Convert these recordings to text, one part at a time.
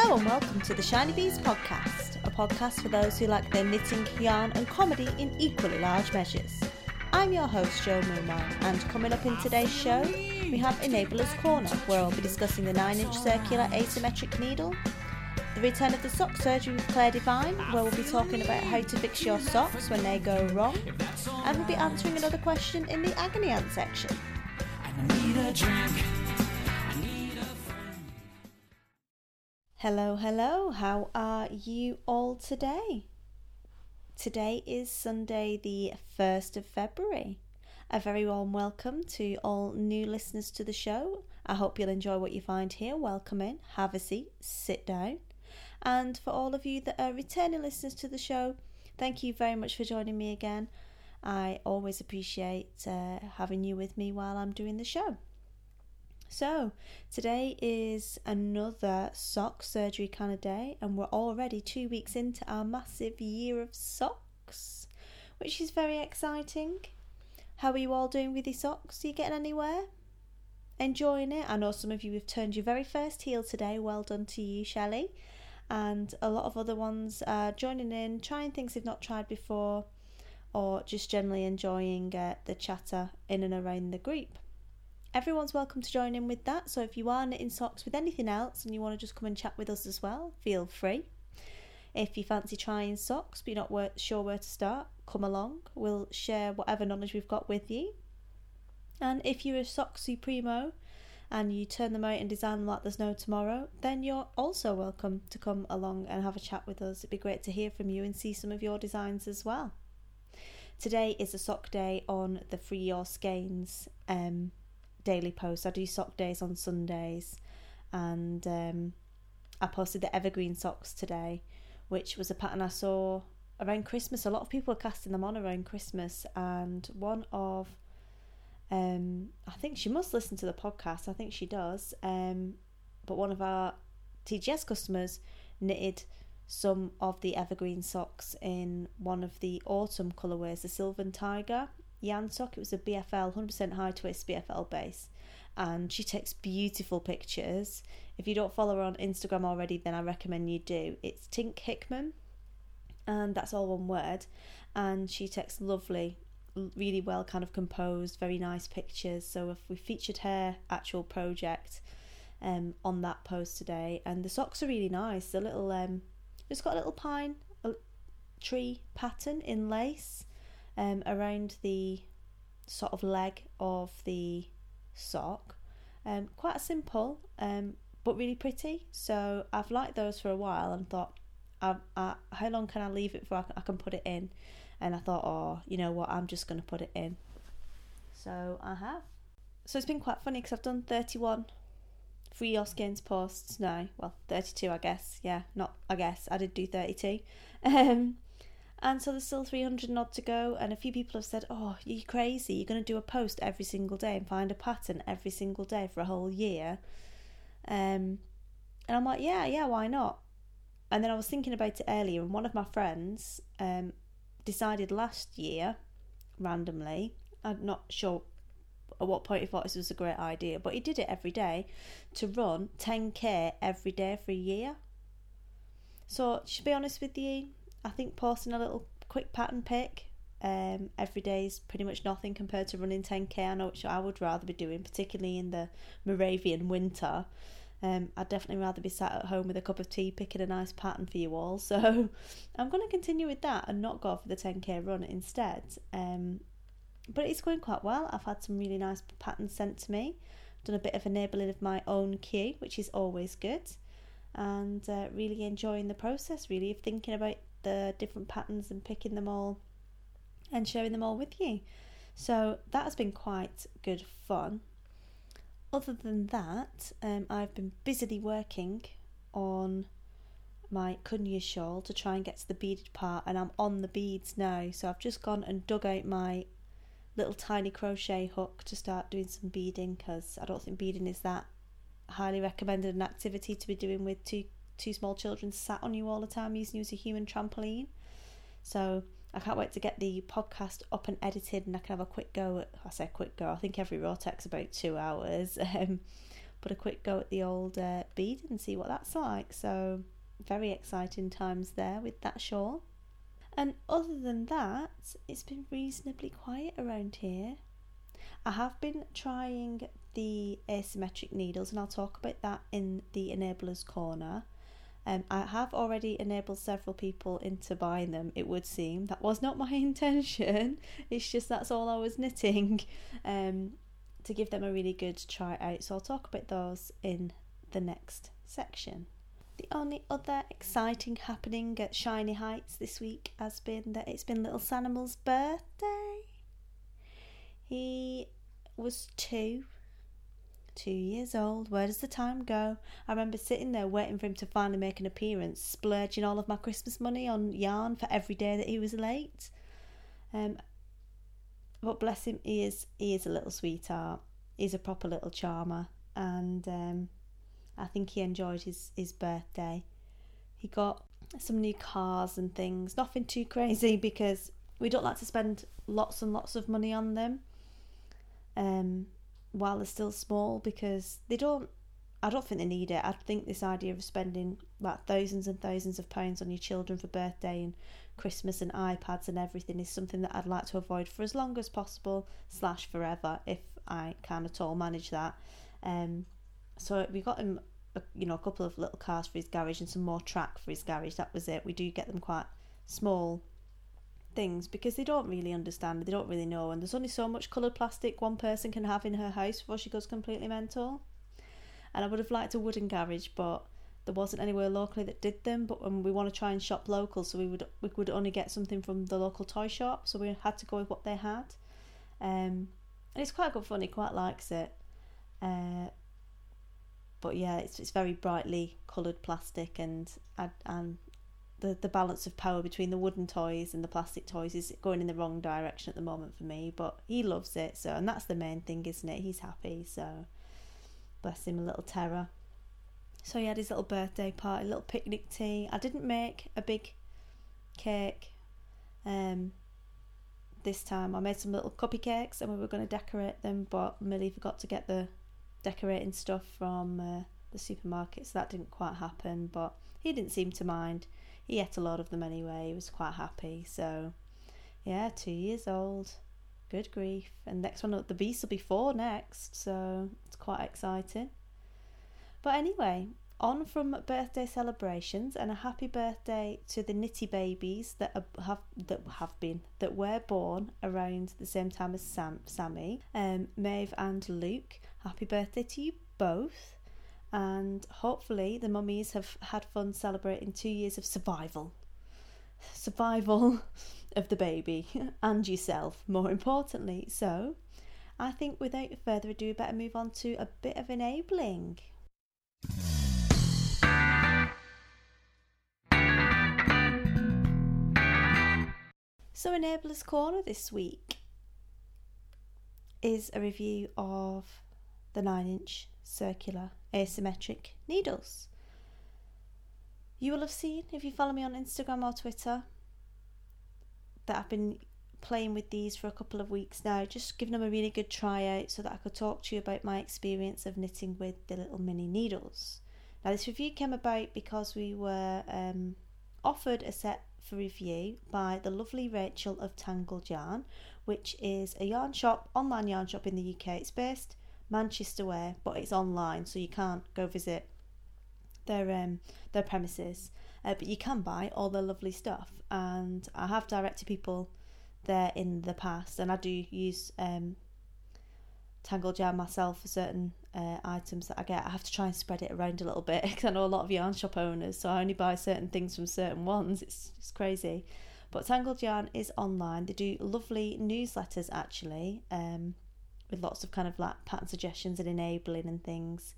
Hello and welcome to the Shiny Bees podcast, a podcast for those who like their knitting, yarn, and comedy in equally large measures. I'm your host, Jo Moonman, and coming up in today's show, we have Enabler's Corner, where I'll be discussing the 9 inch circular asymmetric needle, the return of the sock surgery with Clare Devine, where we'll be talking about how to fix your socks when they go wrong, and we'll be answering another question in the agony aunt section. Hello, hello, how are you all today? Today is Sunday, the 1st of February. A very warm welcome to all new listeners to the show. I hope you'll enjoy what you find here. Welcome in, have a seat, sit down. And for all of you that are returning listeners to the show, thank you very much for joining me again. I always appreciate uh, having you with me while I'm doing the show. So, today is another sock surgery kind of day, and we're already two weeks into our massive year of socks, which is very exciting. How are you all doing with your socks? Are you getting anywhere? Enjoying it? I know some of you have turned your very first heel today. Well done to you, Shelley. And a lot of other ones are joining in, trying things they've not tried before, or just generally enjoying uh, the chatter in and around the group everyone's welcome to join in with that. So if you are knitting socks with anything else and you want to just come and chat with us as well, feel free. If you fancy trying socks but you're not sure where to start, come along. We'll share whatever knowledge we've got with you. And if you're a sock supremo and you turn them out and design them like there's no tomorrow, then you're also welcome to come along and have a chat with us. It'd be great to hear from you and see some of your designs as well. Today is a sock day on the Free Your Skeins um, daily posts. I do sock days on Sundays, and um, I posted the evergreen socks today, which was a pattern I saw around Christmas. A lot of people were casting them on around Christmas, and one of um, I think she must listen to the podcast. I think she does. Um, but one of our TGS customers knitted some of the evergreen socks in one of the autumn colourways, the Sylvan Tiger, yarn sock. It was a BFL, 100% high twist BFL base. And she takes beautiful pictures. If you don't follow her on Instagram already, then I recommend you do. It's Tink Hickman, and that's all one word. And she takes lovely, really well kind of composed, very nice pictures. So if we featured her actual project um, on that post today, and the socks are really nice. The little um, it's got a little pine a tree pattern in lace um, around the sort of leg of the sock. Um, quite simple, um, but really pretty. So I've liked those for a while and thought, I, I, how long can I leave it for? I can, I can put it in, and I thought, oh, you know what? I'm just going to put it in. So I have. So it's been quite funny because I've done 31 free your skeins posts now. Well, 32, I guess. Yeah, not I guess. I did do 32. Um, and so there's still 300 odd to go, and a few people have said, Oh, you're crazy. You're going to do a post every single day and find a pattern every single day for a whole year. Um, and I'm like, Yeah, yeah, why not? And then I was thinking about it earlier, and one of my friends um, decided last year, randomly, I'm not sure at what point he thought this was a great idea, but he did it every day to run 10k every day for a year. So, to be honest with you, I think posting a little quick pattern pick um, every day is pretty much nothing compared to running 10k. I know which I would rather be doing, particularly in the Moravian winter. Um, I'd definitely rather be sat at home with a cup of tea picking a nice pattern for you all. So I'm going to continue with that and not go for the 10k run instead. Um, but it's going quite well. I've had some really nice patterns sent to me. Done a bit of enabling of my own queue, which is always good, and uh, really enjoying the process. Really of thinking about the different patterns and picking them all and sharing them all with you. So that has been quite good fun. Other than that, um, I've been busily working on my Kunya shawl to try and get to the beaded part, and I'm on the beads now. So I've just gone and dug out my little tiny crochet hook to start doing some beading because I don't think beading is that highly recommended an activity to be doing with two two small children sat on you all the time using you as a human trampoline. So I can't wait to get the podcast up and edited and I can have a quick go at, I say quick go, I think every raw takes about two hours. Um, put a quick go at the old uh, bead and see what that's like. So, very exciting times there with that shawl. And other than that, it's been reasonably quiet around here. I have been trying the asymmetric needles, and I'll talk about that in the enablers corner. Um, I have already enabled several people into buying them, it would seem. That was not my intention, it's just that's all I was knitting um, to give them a really good try out. So I'll talk about those in the next section. The only other exciting happening at Shiny Heights this week has been that it's been little Sanimal's birthday. He was two two years old. Where does the time go? I remember sitting there waiting for him to finally make an appearance, splurging all of my Christmas money on yarn for every day that he was late. Um, but bless him, he is he is a little sweetheart. He's a proper little charmer, and um, I think he enjoyed his his birthday. He got some new cars and things. Nothing too crazy because we don't like to spend lots and lots of money on them. Um, while they're still small because they don't I don't think they need it. I think this idea of spending like thousands and thousands of pounds on your children for birthday and Christmas and iPads and everything is something that I'd like to avoid for as long as possible slash forever if I can at all manage that. Um, so we got him, a, you know, a couple of little cars for his garage and some more track for his garage. That was it. We do get them quite small things because they don't really understand, they don't really know, and there's only so much coloured plastic one person can have in her house before she goes completely mental. And I would have liked a wooden garage, but there wasn't anywhere locally that did them. But um, we want to try and shop local, so we would we would only get something from the local toy shop, so we had to go with what they had. Um, and it's quite good fun. He quite likes it. Uh, but yeah, it's it's very brightly coloured plastic, and and the, the balance of power between the wooden toys and the plastic toys is going in the wrong direction at the moment for me but he loves it so and that's the main thing isn't it? He's happy so bless him a little terror. So he had his little birthday party little picnic tea. I didn't make a big cake um this time. I made some little cupcakes and we were going to decorate them but millie forgot to get the decorating stuff from uh, the supermarket so that didn't quite happen but he didn't seem to mind he ate a lot of them anyway. He was quite happy. So, yeah, two years old. Good grief. And next one, the beast will be four next. So, it's quite exciting. But anyway, on from birthday celebrations and a happy birthday to the Nitty babies that have that have been that were born around the same time as Sam, Sammy, um, Maeve and Luke. Happy birthday to you both and hopefully the mummies have had fun celebrating two years of survival. Survival of the baby and yourself, more importantly. So, I think without further ado, better move on to a bit of enabling. So, Enablers Corner this week is a review of the 9 inch circular asymmetric needles. You will have seen, if you follow me on Instagram or Twitter, that I've been playing with these for a couple of weeks now, just giving them a really good try out so that I could talk to you about my experience of knitting with the little mini needles. Now, this review came about because we were um, offered a set for review by the lovely Rachel of Tangled Yarn, which is a yarn shop, online yarn shop in the UK. It's based Manchester way, but it's online, so you can't go visit their um their premises. Uh, but you can buy all their lovely stuff, and I have directed people there in the past, and I do use um Tangled Yarn myself for certain uh, items that I get. I have to try and spread it around a little bit because I know a lot of yarn shop owners, so I only buy certain things from certain ones. It's it's crazy. But Tangled Yarn is online. They do lovely newsletters actually. Um, with lots of kind of like pattern suggestions and enabling and things.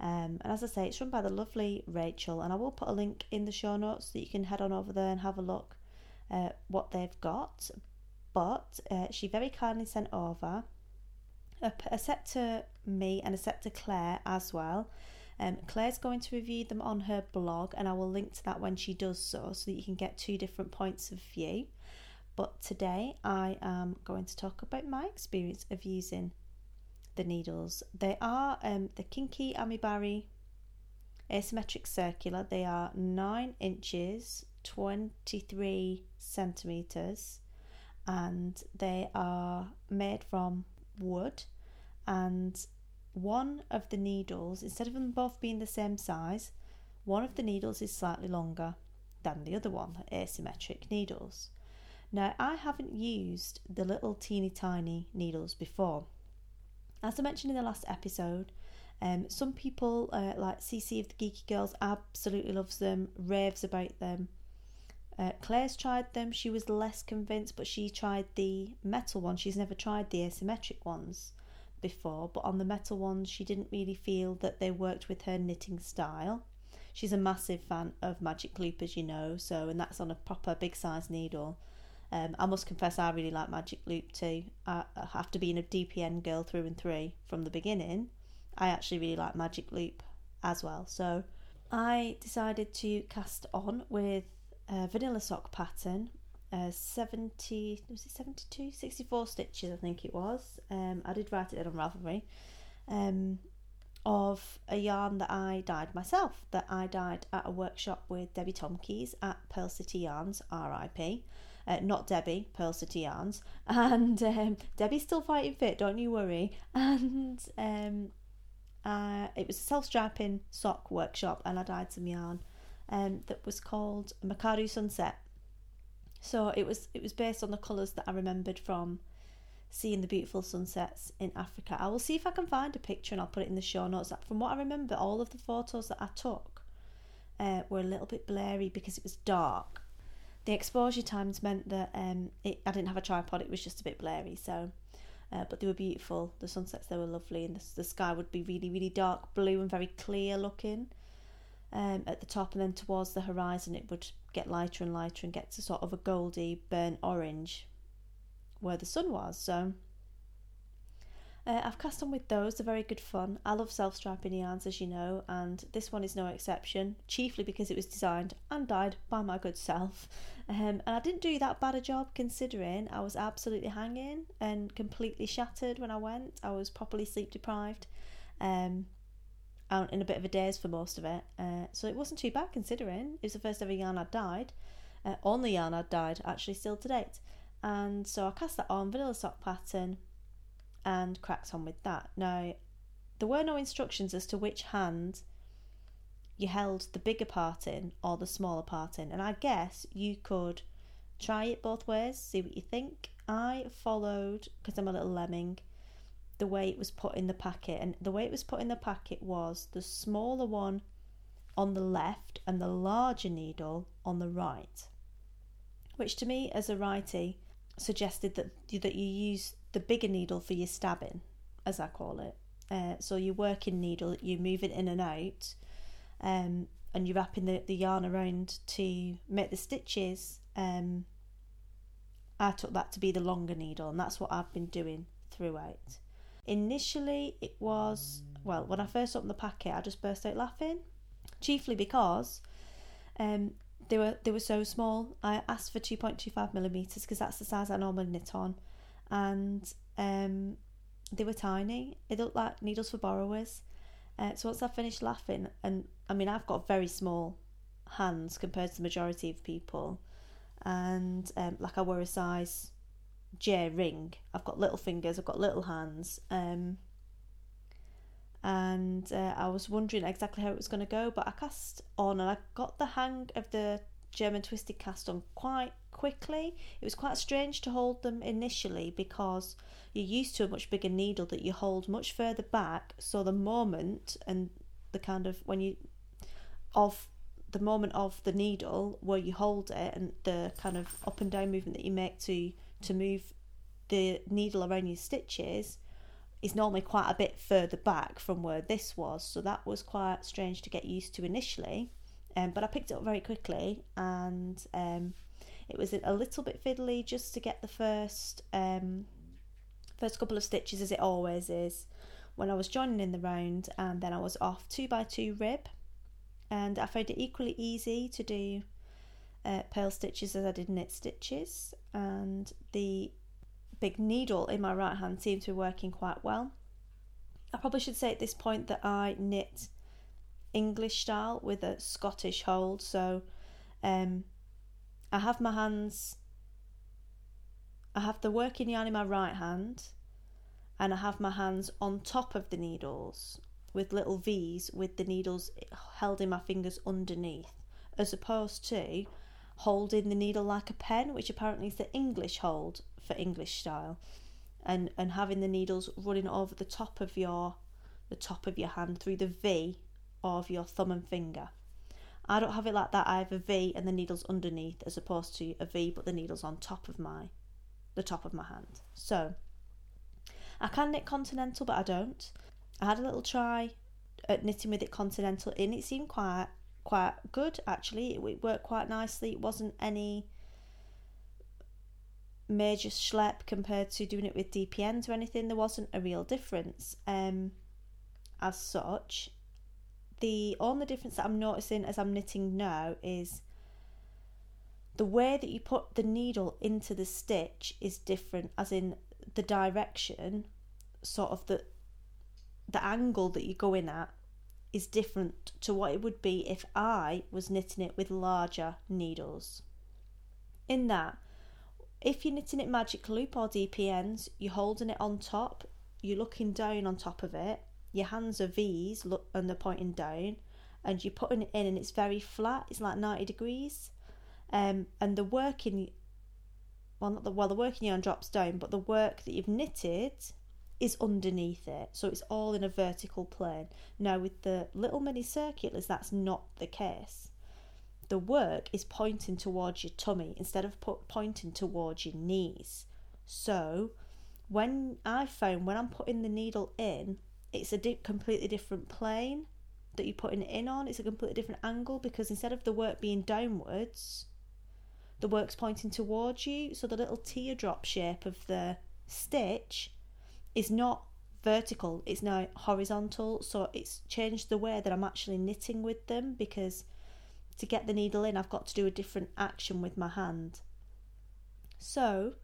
Um, and as I say, it's run by the lovely Rachel, and I will put a link in the show notes so that you can head on over there and have a look at what they've got. But uh, she very kindly sent over a, a, set to me and a set to Clare as well. Um, Clare's going to review them on her blog, and I will link to that when she does so, so that you can get two different points of view. But today I am going to talk about my experience of using the needles. They are um, the Kinki Amibari asymmetric circular. They are 9 inches, 23 centimetres, and they are made from wood. And one of the needles, instead of them both being the same size, one of the needles is slightly longer than the other one, asymmetric needles. Now, I haven't used the little teeny tiny needles before. As I mentioned in the last episode, um, some people, uh, like CC of the Geeky Girls, absolutely loves them, raves about them. Uh, Clare's tried them. She was less convinced, but she tried the metal one. She's never tried the asymmetric ones before, but on the metal ones, she didn't really feel that they worked with her knitting style. She's a massive fan of Magic Loop, as you know, so and that's on a proper big size needle. Um, I must confess, I really like Magic Loop too. I, after being a DPN girl through and through from the beginning, I actually really like Magic Loop as well. So I decided to cast on with a vanilla sock pattern, uh, 70, was it 72? 64 stitches, I think it was. Um, I did write it on Ravelry. Um, of a yarn that I dyed myself, that I dyed at a workshop with Debbie Tomkies at Purl City Yarns, RIP. Uh, not Debbie, Purl City Yarns. And um, Debbie's still fighting fit, don't you worry. And um, uh, it was a self striping sock workshop, and I dyed some yarn um, that was called Makaru Sunset. So it was it was based on the colours that I remembered from seeing the beautiful sunsets in Africa. I will see if I can find a picture and I'll put it in the show notes. From what I remember, all of the photos that I took uh, were a little bit blurry because it was dark. The exposure times meant that um, it, I didn't have a tripod, it was just a bit blurry. So uh, but they were beautiful. The sunsets they were lovely, and the, the sky would be really, really dark blue and very clear looking um, at the top, and then towards the horizon it would get lighter and lighter and get to sort of a goldy burnt orange where the sun was. So uh, I've cast on with those, they're very good fun. I love self striping yarns, as you know, and this one is no exception, chiefly because it was designed and dyed by my good self. Um, and I didn't do that bad a job considering I was absolutely hanging and completely shattered when I went. I was properly sleep deprived. Um, out in a bit of a daze for most of it. Uh, so it wasn't too bad considering. It was the first ever yarn I'd dyed. Uh, only yarn I'd dyed, actually, still to date. And so I cast that on, vanilla sock pattern, and cracked on with that. Now, there were no instructions as to which hand you held the bigger part in or the smaller part in, and I guess you could try it both ways, see what you think. I followed, because I'm a little lemming, the way it was put in the packet, and the way it was put in the packet was the smaller one on the left and the larger needle on the right, which to me, as a righty, suggested that that you use the bigger needle for your stabbing, as I call it. Uh, so your working needle, you move it in and out, um, and you're wrapping the, the yarn around to make the stitches. Um, I took that to be the longer needle, and that's what I've been doing throughout. Initially, it was well when I first opened the packet, I just burst out laughing, chiefly because um, they were they were so small. I asked for two point two five millimeters because that's the size I normally knit on, and um, they were tiny. It looked like needles for borrowers. Uh, so once I finished laughing, and I mean, I've got very small hands compared to the majority of people, and um, like I wear a size J ring. I've got little fingers. I've got little hands. Um, and uh, I was wondering exactly how it was going to go, but I cast on and I got the hang of the German twisted cast on quite quickly. It was quite strange to hold them initially because you're used to a much bigger needle that you hold much further back. So the moment and the kind of when you of the moment of the needle where you hold it and the kind of up and down movement that you make to to move the needle around your stitches is normally quite a bit further back from where this was. So that was quite strange to get used to initially. Um, but I picked it up very quickly and um, it was a little bit fiddly just to get the first um, first couple of stitches as it always is when I was joining in the round and then I was off two by two rib. And I found it equally easy to do uh, purl stitches as I did knit stitches and the big needle in my right hand seemed to be working quite well. I probably should say at this point that I knit English style with a Scottish hold. So um, I have my hands, I have the working yarn in my right hand, and I have my hands on top of the needles with little V's with the needles held in my fingers underneath, as opposed to holding the needle like a pen, which apparently is the English hold for English style, and and having the needles running over the top of your the top of your hand through the V of your thumb and finger. I don't have it like that. I have a V and the needles underneath, as opposed to a V but the needles on top of my the top of my hand. So I can knit continental, but I don't. I had a little try at knitting with it continental, and it seemed quite quite good actually. It, it worked quite nicely. It wasn't any major schlep compared to doing it with DPNs or anything. There wasn't a real difference um, as such the only difference that I'm noticing as I'm knitting now is the way that you put the needle into the stitch is different as in the direction sort of the the angle that you go in at is different to what it would be if I was knitting it with larger needles. In that, if you're knitting it magic loop or DPNs, you're holding it on top, you're looking down on top of it, your hands are V's look and they're pointing down and you're putting it in and it's very flat it's like 90 degrees. Um, and the working well not the well the working yarn drops down but the work that you've knitted is underneath it. So it's all in a vertical plane. Now with the little mini circulars that's not the case. The work is pointing towards your tummy instead of put, pointing towards your knees. So when i found when i'm putting the needle in it's a di- completely different plane that you're putting it in on. It's a completely different angle because instead of the work being downwards, the work's pointing towards you. So the little teardrop shape of the stitch is not vertical, it's now horizontal. So it's changed the way that I'm actually knitting with them because to get the needle in, I've got to do a different action with my hand. So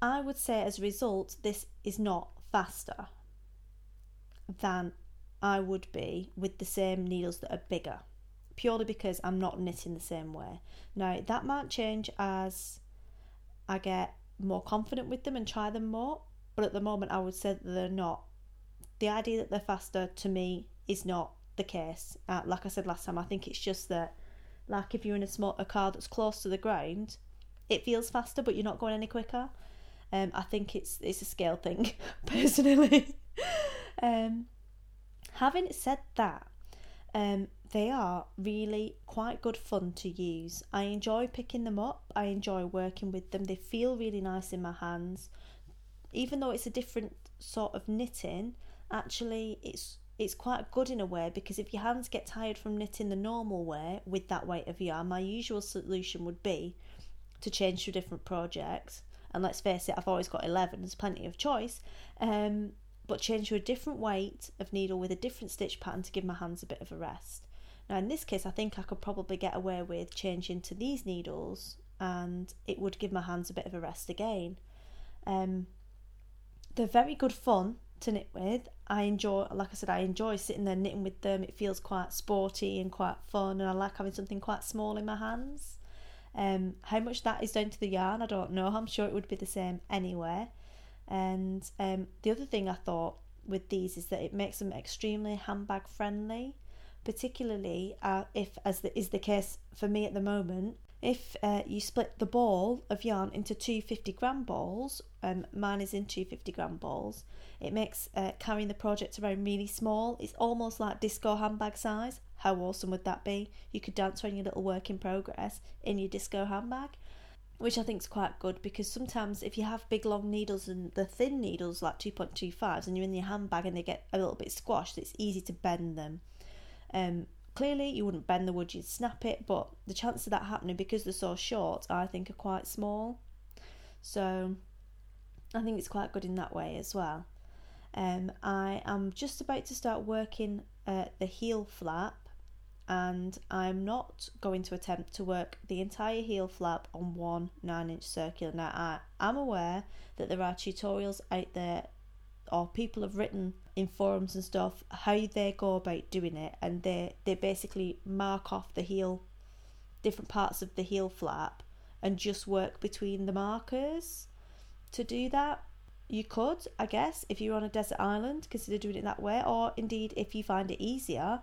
I would say as a result, this is not faster than I would be with the same needles that are bigger, purely because I'm not knitting the same way. Now, that might change as I get more confident with them and try them more, but at the moment, I would say that they're not. The idea that they're faster to me is not the case. Uh, like I said last time, I think it's just that, like if you're in a small a car that's close to the ground, it feels faster, but you're not going any quicker. Um, I think it's it's a scale thing, personally. Um, having said that, um, they are really quite good fun to use. I enjoy picking them up. I enjoy working with them. They feel really nice in my hands. Even though it's a different sort of knitting, actually it's it's quite good in a way because if your hands get tired from knitting the normal way with that weight of yarn, my usual solution would be to change to a different project. And let's face it, I've always got 11, there's plenty of choice. Um, but change to a different weight of needle with a different stitch pattern to give my hands a bit of a rest. Now, in this case, I think I could probably get away with changing to these needles and it would give my hands a bit of a rest again. Um, they're very good fun to knit with. I enjoy, like I said, I enjoy sitting there knitting with them. It feels quite sporty and quite fun, and I like having something quite small in my hands. Um, how much that is down to the yarn, I don't know. I'm sure it would be the same anyway. And um, the other thing I thought with these is that it makes them extremely handbag friendly, particularly uh, if, as the, is the case for me at the moment, if uh, you split the ball of yarn into two 50 gram balls, um, mine is in two 50 gram balls, it makes uh, carrying the project around really small. It's almost like disco handbag size. How awesome would that be? You could dance around your little work in progress in your disco handbag which I think is quite good because sometimes if you have big long needles and the thin needles like 2.25s and you're in your handbag and they get a little bit squashed, it's easy to bend them. Um, clearly, you wouldn't bend the wood, you'd snap it, but the chance of that happening because they're so short, I think, are quite small. So I think it's quite good in that way as well. Um, I am just about to start working uh, the heel flap and I'm not going to attempt to work the entire heel flap on one 9 inch circular. Now, I am aware that there are tutorials out there or people have written in forums and stuff how they go about doing it, and they they basically mark off the heel, different parts of the heel flap, and just work between the markers to do that. You could, I guess, if you're on a desert island, consider doing it that way, or indeed if you find it easier,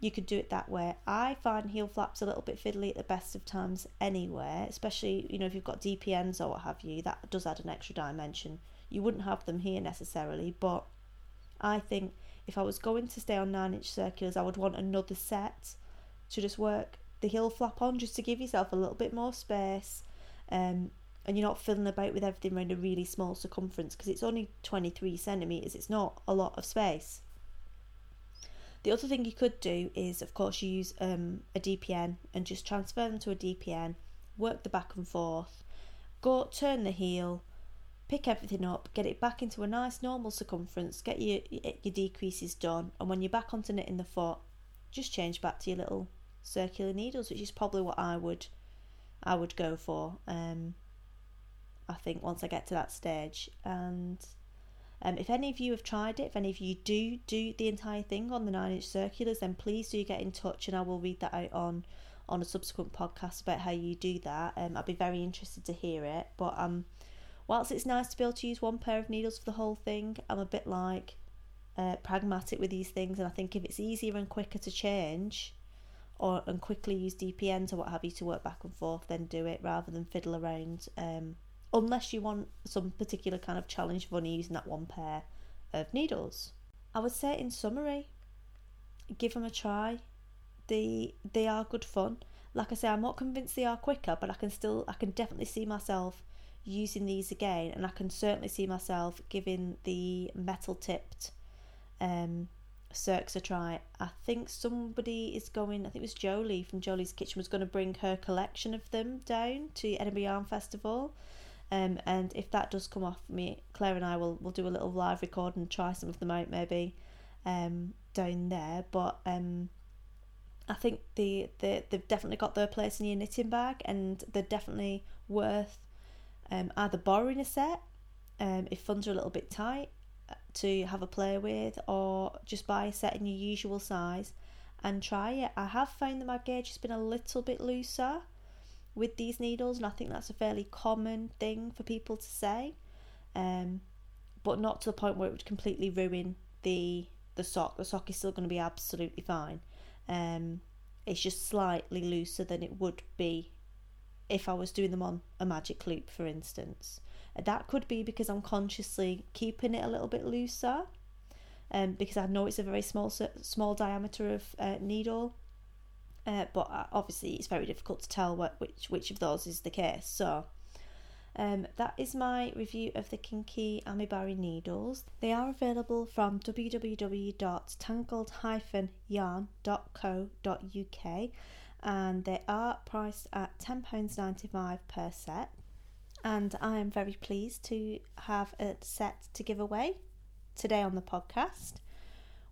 you could do it that way. I find heel flaps a little bit fiddly at the best of times anyway, especially you know if you've got DPNs or what have you. That does add an extra dimension. You wouldn't have them here necessarily, but I think if I was going to stay on nine inch circulars, I would want another set to just work the heel flap on, just to give yourself a little bit more space. Um, and you're not fiddling about with everything around a really small circumference because it's only 23 centimeters. It's not a lot of space. The other thing you could do is, of course, use um, a DPN and just transfer them to a DPN, work the back and forth, go turn the heel, pick everything up, get it back into a nice normal circumference, get your your decreases done, and when you're back onto knitting the foot, just change back to your little circular needles, which is probably what I would I would go for. Um, I think once I get to that stage, and um, if any of you have tried it, if any of you do do the entire thing on the nine inch circulars, then please do get in touch and I will read that out on on a subsequent podcast about how you do that. Um, I'd be very interested to hear it. But um, whilst it's nice to be able to use one pair of needles for the whole thing, I'm a bit like uh, pragmatic with these things, and I think if it's easier and quicker to change, or and quickly use DPNs or what have you to work back and forth, then do it rather than fiddle around. Um, unless you want some particular kind of challenge of only using that one pair of needles. I would say in summary, give them a try. They they are good fun. Like I say, I'm not convinced they are quicker, but I can still I can definitely see myself using these again, and I can certainly see myself giving the metal tipped um, Circs a try. I think somebody is going. I think it was Jolie from Jolie's Kitchen was going to bring her collection of them down to Edinburgh Yarn Festival. Um, and if that does come off, me, Clare and I will will do a little live record and try some of them out maybe um, down there. But um, I think the, the they've definitely got their place in your knitting bag, and they're definitely worth um, either borrowing a set um, if funds are a little bit tight uh, to have a play with, or just buy a set in your usual size and try it. I have found that my gauge has been a little bit looser with these needles, and I think that's a fairly common thing for people to say, um, but not to the point where it would completely ruin the the sock. The sock is still going to be absolutely fine. Um, it's just slightly looser than it would be if I was doing them on a magic loop, for instance. That could be because I'm consciously keeping it a little bit looser, um, because I know it's a very small small diameter of uh, needle, uh, but uh, obviously it's very difficult to tell what, which which of those is the case. So um, that is my review of the Kinki Amibari needles. They are available from www.tangled-yarn.co.uk and they are priced at £10.95 per set. And I am very pleased to have a set to give away today on the podcast,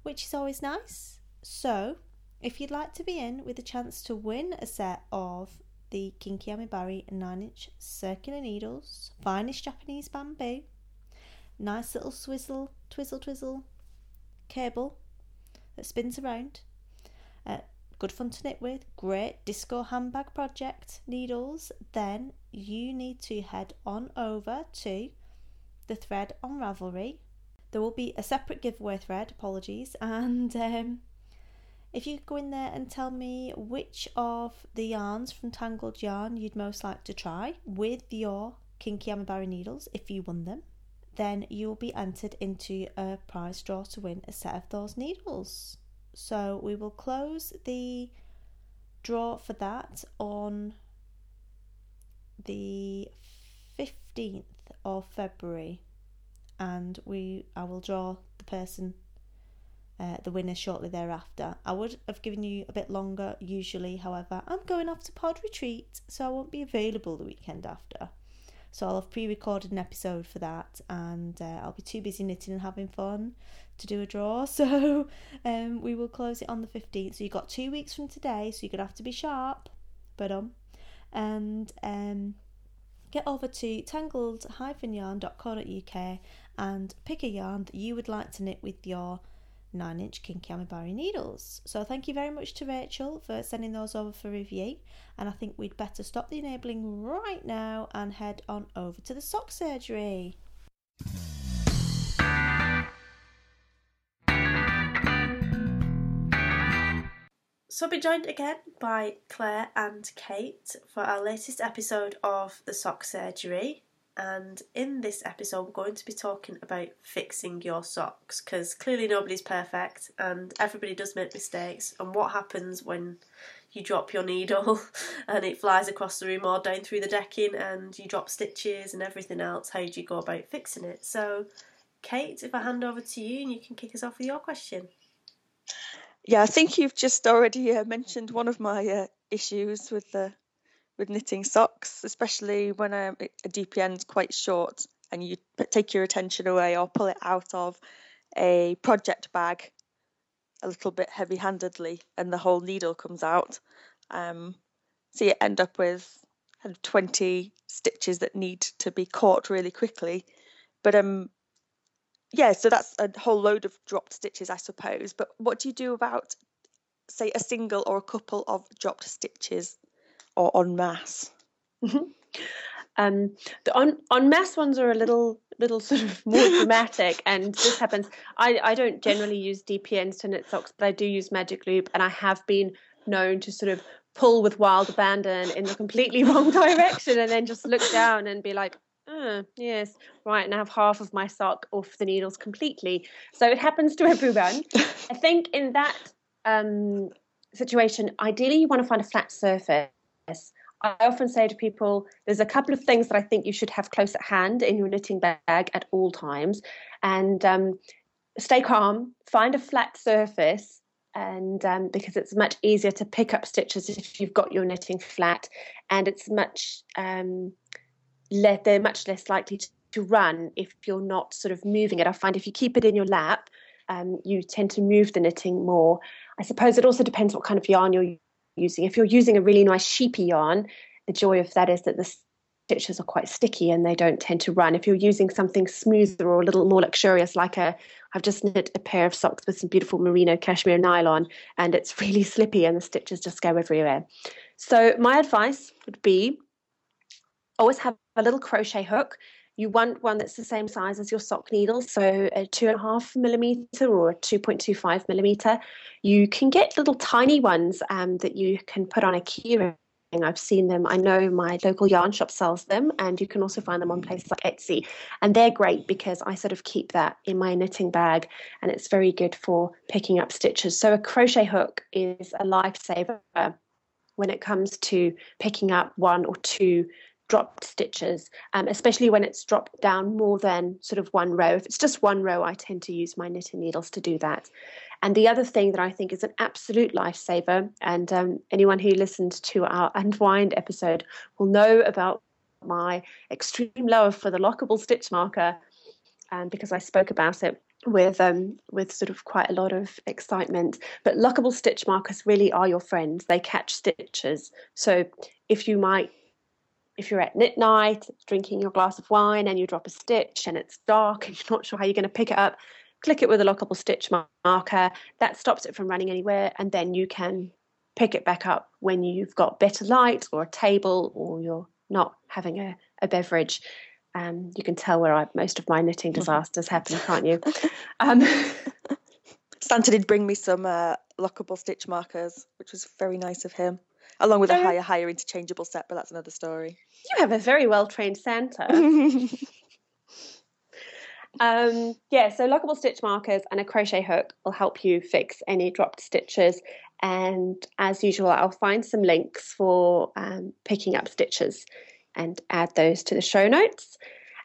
which is always nice. So if you'd like to be in with a chance to win a set of the Kinki Amibari 9 inch circular needles, finest Japanese bamboo, nice little swizzle, twizzle, twizzle cable that spins around, uh, good fun to knit with, great disco handbag project needles, then you need to head on over to the thread on Ravelry. There will be a separate giveaway thread, apologies, and um, if you go in there and tell me which of the yarns from Tangled Yarn you'd most like to try with your Kinki Amibari needles, if you won them, then you will be entered into a prize draw to win a set of those needles. So we will close the draw for that on the 15th of February and we I will draw the person uh, the winner shortly thereafter. I would have given you a bit longer usually, however, I'm going off to pod retreat, so I won't be available the weekend after. So I'll have pre recorded an episode for that, and uh, I'll be too busy knitting and having fun to do a draw. So um, we will close it on the 15th. So you've got two weeks from today, so you're going to have to be sharp. But um, and um, get over to tangled-yarn.co.uk and pick a yarn that you would like to knit with your 9 inch kinki amibari needles. So thank you very much to Rachel for sending those over for review and I think we'd better stop the enabling right now and head on over to the sock surgery. So I'll be joined again by Clare and Kate for our latest episode of the sock surgery and in this episode, we're going to be talking about fixing your socks because clearly nobody's perfect and everybody does make mistakes. And what happens when you drop your needle and it flies across the room or down through the decking and you drop stitches and everything else? How do you go about fixing it? So, Kate, if I hand over to you and you can kick us off with your question. Yeah, I think you've just already uh, mentioned one of my uh, issues with the with knitting socks, especially when a, a DPN is quite short and you take your attention away or pull it out of a project bag a little bit heavy handedly and the whole needle comes out. Um, so you end up with 20 stitches that need to be caught really quickly. But um, yeah, so that's a whole load of dropped stitches, I suppose. But what do you do about, say, a single or a couple of dropped stitches? Or en masse? Mm-hmm. Um, the on en masse ones are a little little sort of more dramatic, and this happens. I I don't generally use DPNs to knit socks, but I do use Magic Loop, and I have been known to sort of pull with wild abandon in the completely wrong direction, and then just look down and be like, Oh, yes, right. And I have half of my sock off the needles completely. So it happens to everyone. I think in that um, situation, ideally, you want to find a flat surface I often say to people, there's a couple of things that I think you should have close at hand in your knitting bag at all times. And um, stay calm, find a flat surface, and um, because it's much easier to pick up stitches if you've got your knitting flat, and it's much um, le- they're much less likely to, to, run if you're not sort of moving it. I find if you keep it in your lap, um, you tend to move the knitting more. I suppose it also depends what kind of yarn you're using. If you're using a really nice sheepy yarn, the joy of that is that the stitches are quite sticky and they don't tend to run. If you're using something smoother or a little more luxurious, like a, I've just knit a pair of socks with some beautiful merino cashmere nylon, and it's really slippy and the stitches just go everywhere. So my advice would be always have a little crochet hook you want one that's the same size as your sock needle, so a two and a half millimeter or a 2.25 millimeter. You can get little tiny ones um, that you can put on a keyring. I've seen them. I know my local yarn shop sells them, and you can also find them on places like Etsy. And they're great because I sort of keep that in my knitting bag, and it's very good for picking up stitches. So, a crochet hook is a lifesaver when it comes to picking up one or two dropped stitches, um, especially when it's dropped down more than sort of one row. If it's just one row, I tend to use my knitting needles to do that. And the other thing that I think is an absolute lifesaver, and um, anyone who listened to our Unwind episode will know about my extreme love for the lockable stitch marker, um, because I spoke about it with um, with sort of quite a lot of excitement. But lockable stitch markers really are your friends. They catch stitches. So if you might if you're at knit night, drinking your glass of wine, and you drop a stitch and it's dark and you're not sure how you're going to pick it up, click it with a lockable stitch marker. That stops it from running anywhere, and then you can pick it back up when you've got better light or a table or you're not having a, a beverage. Um, you can tell where I, most of my knitting disasters happen, can't you? Um, Santa did bring me some uh, lockable stitch markers, which was very nice of him along with a HiyaHiya interchangeable set, but that's another story. You have a very well trained Santa. um, yeah, so lockable stitch markers and a crochet hook will help you fix any dropped stitches. And as usual, I'll find some links for um, picking up stitches and add those to the show notes.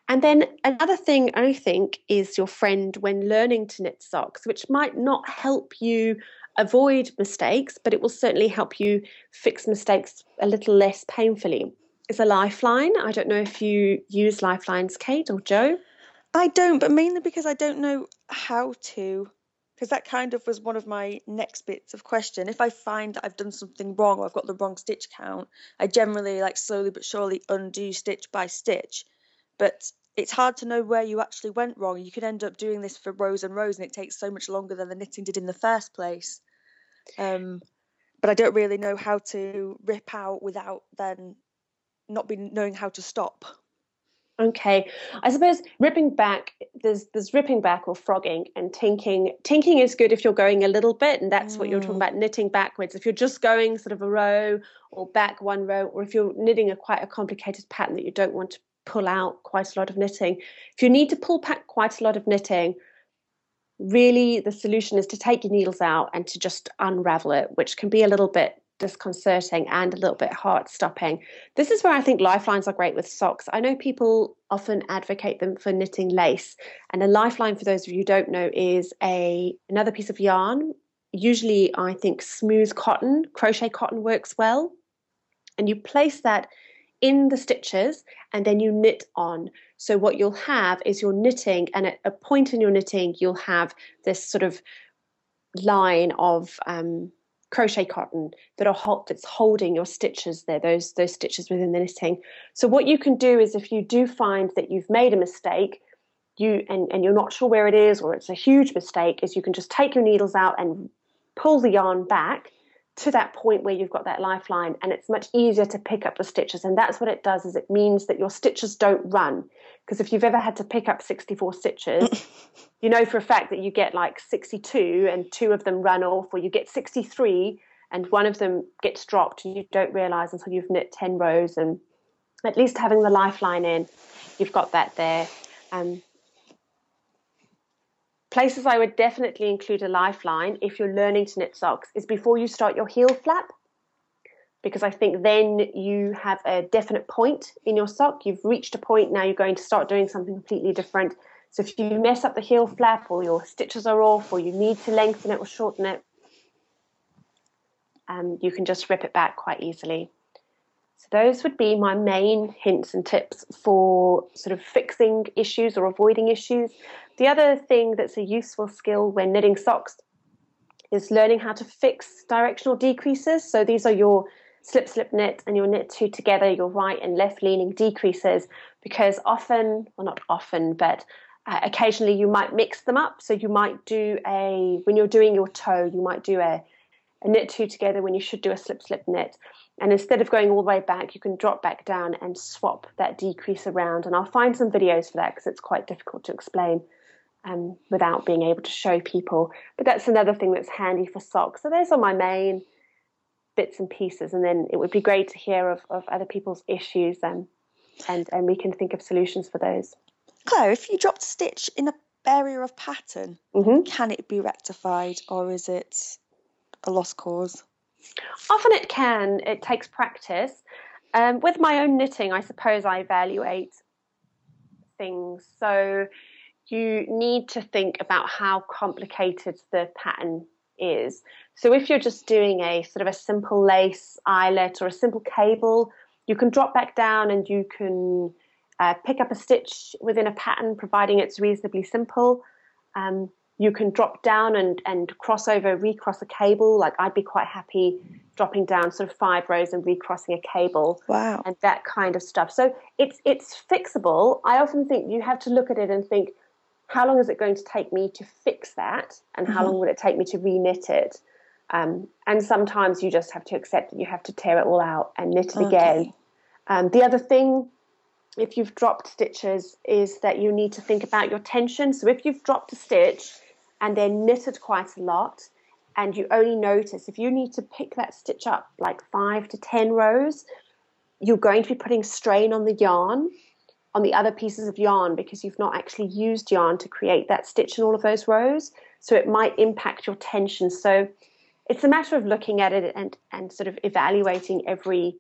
And then another thing I think is your friend when learning to knit socks, which might not help you avoid mistakes, but it will certainly help you fix mistakes a little less painfully. Is a lifeline. I don't know if you use lifelines, Kate or Joe. I don't, but mainly because I don't know how to because that kind of was one of my next bits of question. If I find that I've done something wrong or I've got the wrong stitch count, I generally like slowly but surely undo stitch by stitch. But it's hard to know where you actually went wrong. You could end up doing this for rows and rows, and it takes so much longer than the knitting did in the first place. Um, but I don't really know how to rip out without then not be knowing how to stop. Okay, I suppose ripping back there's there's ripping back or frogging and tinking. Tinking is good if you're going a little bit, and that's mm. what you're talking mm. about. Knitting backwards. If you're just going sort of a row or back one row, or if you're knitting a quite a complicated pattern that you don't want to pull out quite a lot of knitting. If you need to pull back quite a lot of knitting, really the solution is to take your needles out and to just unravel it, which can be a little bit disconcerting and a little bit heart stopping. This is where I think lifelines are great with socks. I know people often advocate them for knitting lace, and a lifeline for those of you who don't know is a another piece of yarn. Usually I think smooth cotton, crochet cotton works well. And you place that in the stitches and then you knit on. So what you'll have is you're knitting and at a point in your knitting you'll have this sort of line of um, crochet cotton that are hot that's holding your stitches there those those stitches within the knitting. So what you can do is if you do find that you've made a mistake you and, and you're not sure where it is or it's a huge mistake is you can just take your needles out and pull the yarn back to that point where you've got that lifeline and it's much easier to pick up the stitches. And that's what it does is it means that your stitches don't run. Because if you've ever had to pick up 64 stitches you know for a fact that you get like 62 and two of them run off or you get 63 and one of them gets dropped and you don't realize until you've knit 10 rows and at least having the lifeline in you've got that there. Um, places I would definitely include a lifeline if you're learning to knit socks is before you start your heel flap because I think then you have a definite point in your sock. You've reached a point, now you're going to start doing something completely different. So if you mess up the heel flap or your stitches are off or you need to lengthen it or shorten it, um, you can just rip it back quite easily. So those would be my main hints and tips for sort of fixing issues or avoiding issues. The other thing that's a useful skill when knitting socks is learning how to fix directional decreases. So these are your slip slip knit and your knit two together, your right and left leaning decreases, because often, well not often, but uh, occasionally you might mix them up. So you might do a when you're doing your toe, you might do a, a knit two together when you should do a slip slip knit. And instead of going all the way back, you can drop back down and swap that decrease around. And I'll find some videos for that because it's quite difficult to explain um, without being able to show people. But that's another thing that's handy for socks. So those are my main bits and pieces. And then it would be great to hear of, of other people's issues and, and, and we can think of solutions for those. Clare, if you dropped a stitch in a area of pattern, mm-hmm. can it be rectified or is it a lost cause? Often it can. It takes practice. Um, with my own knitting, I suppose I evaluate things. So you need to think about how complicated the pattern is. So if you're just doing a sort of a simple lace eyelet or a simple cable, you can drop back down and you can uh, pick up a stitch within a pattern, providing it's reasonably simple. Um, you can drop down and, and cross over, recross a cable. Like I'd be quite happy dropping down sort of five rows and recrossing a cable. Wow. And that kind of stuff. So it's it's fixable. I often think you have to look at it and think, how long is it going to take me to fix that? And how mm-hmm. long would it take me to reknit it? Um, and sometimes you just have to accept that you have to tear it all out and knit it okay. again. Um, the other thing if you've dropped stitches is that you need to think about your tension. So if you've dropped a stitch and then knitted quite a lot and you only notice if you need to pick that stitch up like five to ten rows you're going to be putting strain on the yarn on the other pieces of yarn because you've not actually used yarn to create that stitch in all of those rows. So it might impact your tension. So it's a matter of looking at it and and sort of evaluating every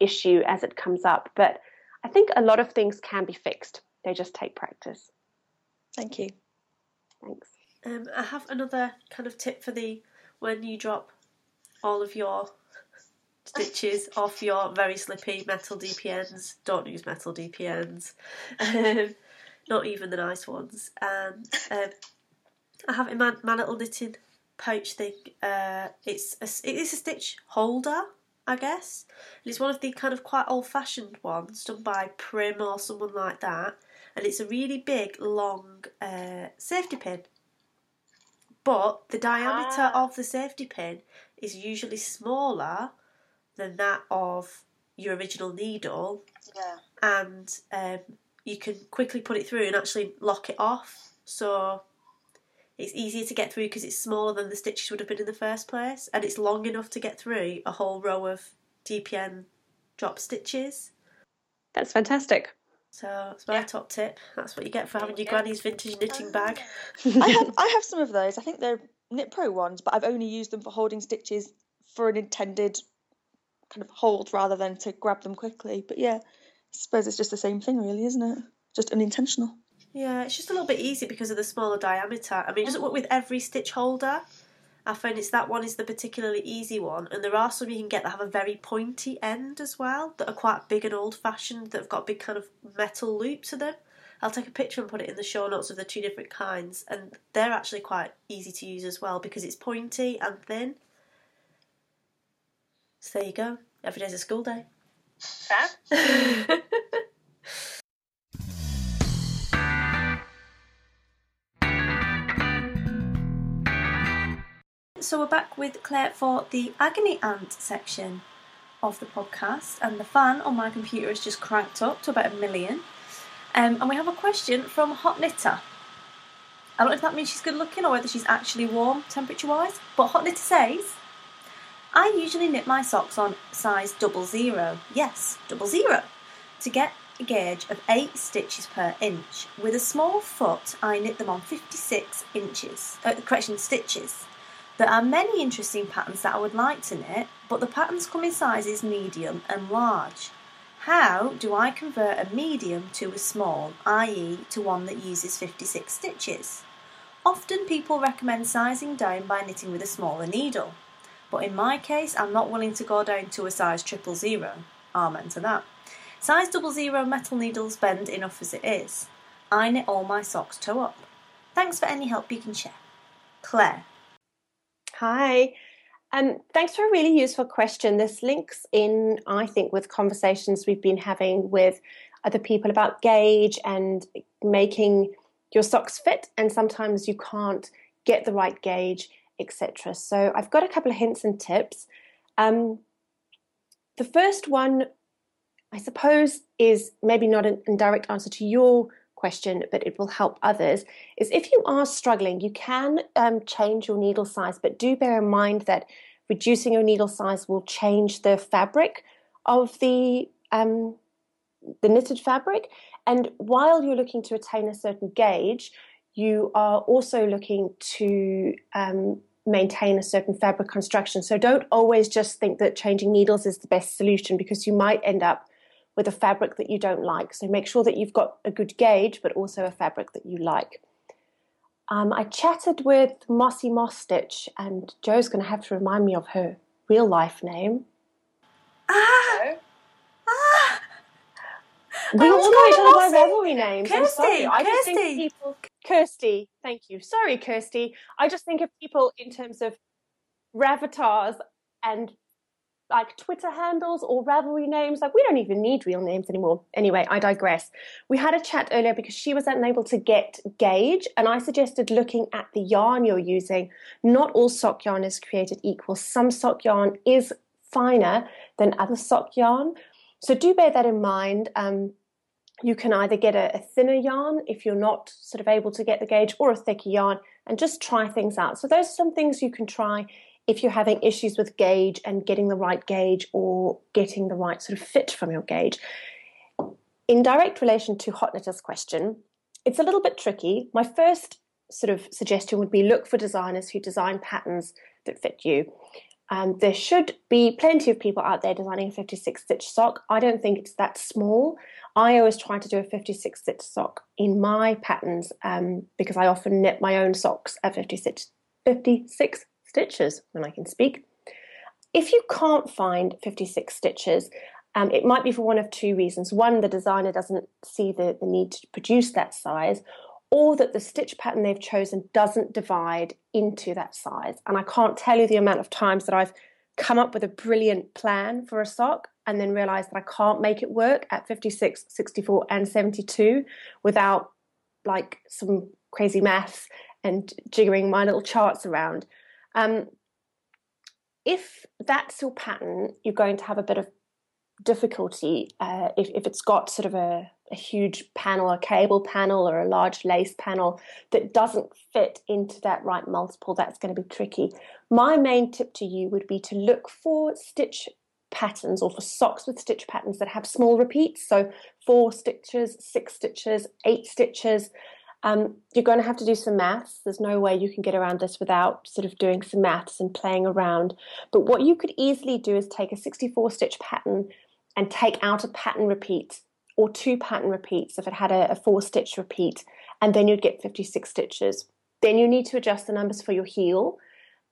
issue as it comes up. But i think a lot of things can be fixed. They just take practice. Thank you. Thanks. Um, I have another kind of tip for the when you drop all of your stitches off your very slippy metal DPNs. Don't use metal DPNs, um, not even the nice ones. And um, I have in my, my little knitting pouch thing. Uh, it's a, it is a stitch holder, I guess. And it's one of the kind of quite old fashioned ones done by Prym or someone like that. And it's a really big, long uh, safety pin. But the diameter Ah. of the safety pin is usually smaller than that of your original needle, Yeah. and um, you can quickly put it through and actually lock it off. So it's easier to get through because it's smaller than the stitches would have been in the first place, and it's long enough to get through a whole row of DPN drop stitches. That's fantastic. So that's my top tip. That's what you get for having your granny's vintage knitting bag. I have I have some of those. I think they're Knit Pro ones, but I've only used them for holding stitches for an intended kind of hold rather than to grab them quickly. But yeah, I suppose it's just the same thing, really, isn't it? Just unintentional. Yeah, it's just a little bit easier because of the smaller diameter. I mean, it doesn't work with every stitch holder. I find it's that one is the particularly easy one, and there are some you can get that have a very pointy end as well, that are quite big and old fashioned, that have got a big kind of metal loop to them. I'll take a picture and put it in the show notes of the two different kinds, and they're actually quite easy to use as well because it's pointy and thin. So there you go. Every day's a school day. So we're back with Clare for the agony aunt section of the podcast, and the fan on my computer has just cranked up to about a million. Um, and we have a question from Hot Knitter. I don't know if that means she's good looking or whether she's actually warm temperature wise, but Hot Knitter says, I usually knit my socks on size double zero, yes, double zero, to get a gauge of 8 stitches per inch. With a small foot, I knit them on 56 inches, uh, correction, stitches. There are many interesting patterns that I would like to knit, but the patterns come in sizes medium and large. How do I convert a medium to a small, i.e., to one that uses 56 stitches? Often people recommend sizing down by knitting with a smaller needle, but in my case, I'm not willing to go down to a size triple zero. Amen to that. Size double zero metal needles bend enough as it is. I knit all my socks toe up. Thanks for any help you can share. Clare. Hi. Um, thanks for a really useful question. This links in, I think, with conversations we've been having with other people about gauge and making your socks fit, and sometimes you can't get the right gauge, etc. So I've got a couple of hints and tips. Um, the first one, I suppose, is maybe not an indirect answer to your question, but it will help others, is if you are struggling, you can um, change your needle size, but do bear in mind that reducing your needle size will change the fabric of the um, the knitted fabric. And while you're looking to attain a certain gauge, you are also looking to um, maintain a certain fabric construction. So don't always just think that changing needles is the best solution because you might end up with a fabric that you don't like. So make sure that you've got a good gauge, but also a fabric that you like. Um, I chatted with Mossy Moss Stitch, and Joe's going to have to remind me of her real life name. Ah! Ah! We all know each other by Ravelry names. I'm Kirsty, sorry. I just think Kirsty. people. Kirsty, thank you. Sorry, Kirsty. I just think of people in terms of ravatars and like Twitter handles or Ravelry names. Like we don't even need real names anymore. Anyway, I digress. We had a chat earlier because she was unable to get gauge, and I suggested looking at the yarn you're using. Not all sock yarn is created equal. Some sock yarn is finer than other sock yarn. So do bear that in mind. Um, you can either get a, a thinner yarn if you're not sort of able to get the gauge or a thicker yarn and just try things out. So those are some things you can try if you're having issues with gauge and getting the right gauge or getting the right sort of fit from your gauge. In direct relation to Hot Knitter's question, it's a little bit tricky. My first sort of suggestion would be look for designers who design patterns that fit you. Um, there should be plenty of people out there designing a 56 stitch sock. I don't think it's that small. I always try to do a 56 stitch sock in my patterns um, because I often knit my own socks at 56, 56 stitches when I can speak. If you can't find 56 stitches, um, it might be for one of two reasons. One, the designer doesn't see the, the need to produce that size, or that the stitch pattern they've chosen doesn't divide into that size. And I can't tell you the amount of times that I've come up with a brilliant plan for a sock and then realize that I can't make it work at 56, 64, and 72 without like some crazy maths and jiggering my little charts around. Um, if that's your pattern, you're going to have a bit of difficulty uh, if, if it's got sort of a, a huge panel, a cable panel, or a large lace panel that doesn't fit into that right multiple, that's going to be tricky. My main tip to you would be to look for stitch patterns or for socks with stitch patterns that have small repeats. So four stitches, six stitches, eight stitches. Um, you're going to have to do some maths. There's no way you can get around this without sort of doing some maths and playing around. But what you could easily do is take a 64 stitch pattern and take out a pattern repeat or two pattern repeats if it had a, a four stitch repeat, and then you'd get 56 stitches. Then you need to adjust the numbers for your heel.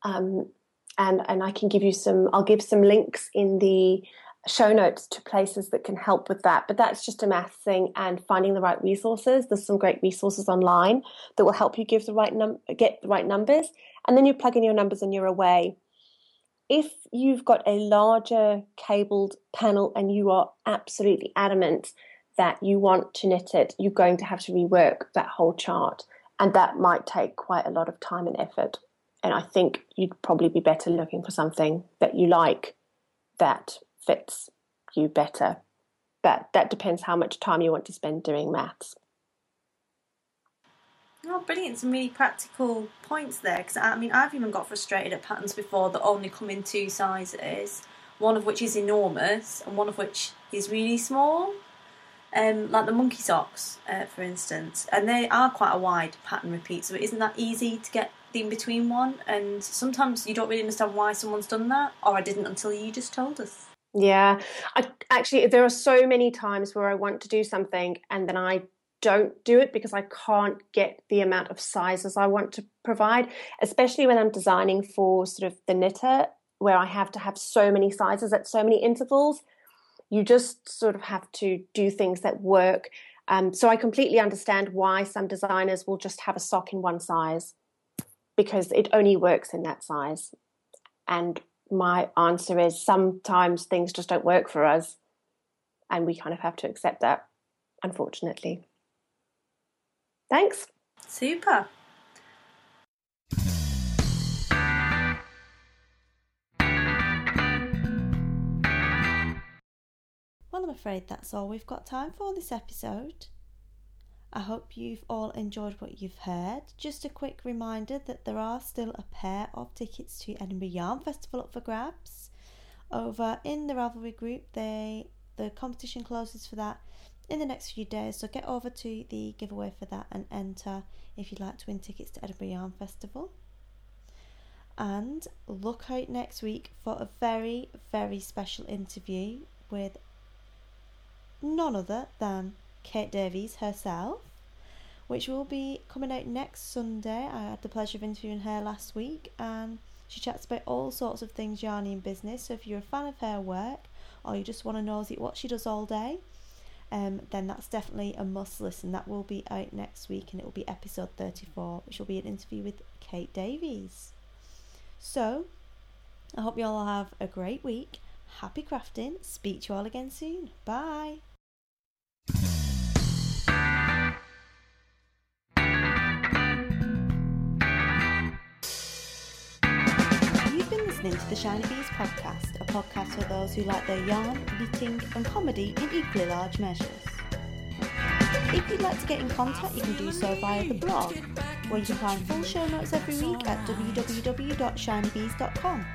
Um, and, and I can give you some, I'll give some links in the show notes to places that can help with that. But that's just a math thing and finding the right resources. There's some great resources online that will help you give the right num- get the right numbers. And then you plug in your numbers and you're away if you've got a larger cabled panel and you are absolutely adamant that you want to knit it, you're going to have to rework that whole chart. And that might take quite a lot of time and effort. And I think you'd probably be better looking for something that you like that fits you better. But that depends how much time you want to spend doing maths. Oh, brilliant! Some really practical points there. Because I mean, I've even got frustrated at patterns before that only come in two sizes. One of which is enormous, and one of which is really small. Um, like the monkey socks, uh, for instance, and they are quite a wide pattern repeat, so it isn't that easy to get the in between one. And sometimes you don't really understand why someone's done that, or I didn't until you just told us. Yeah, I actually there are so many times where I want to do something and then I don't do it because I can't get the amount of sizes I want to provide, especially when I'm designing for sort of the knitter, where I have to have so many sizes at so many intervals. You just sort of have to do things that work. Um, so I completely understand why some designers will just have a sock in one size because it only works in that size. And my answer is sometimes things just don't work for us, and we kind of have to accept that, unfortunately. Thanks. Super. Well, I'm afraid that's all we've got time for this episode. I hope you've all enjoyed what you've heard. Just a quick reminder that there are still a pair of tickets to Edinburgh Yarn Festival up for grabs. Over in the Ravelry group, they the competition closes for that in the next few days. So get over to the giveaway for that and enter if you'd like to win tickets to Edinburgh Yarn Festival. And look out next week for a very, very special interview with none other than Kate Davies herself, which will be coming out next Sunday. I had the pleasure of interviewing her last week and she chats about all sorts of things yarny and business. So if you're a fan of her work or you just want to know what she does all day, um, then that's definitely a must listen. That will be out next week and it will be episode 34, which will be an interview with Kate Davies. So, I hope you all have a great week. Happy crafting. Speak to you all again soon. Bye. Listening to the Shiny Bees podcast, a podcast for those who like their yarn, knitting, and comedy in equally large measures. If you'd like to get in contact, you can do so via the blog, where you can find full show notes every week at www.shinybees.com.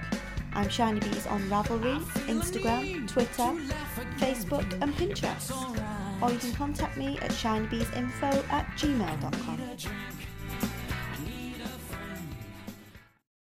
I'm Shiny Bees on Ravelry, Instagram, Twitter, Facebook, and Pinterest. Or you can contact me at shinybeesinfo at gmail.com.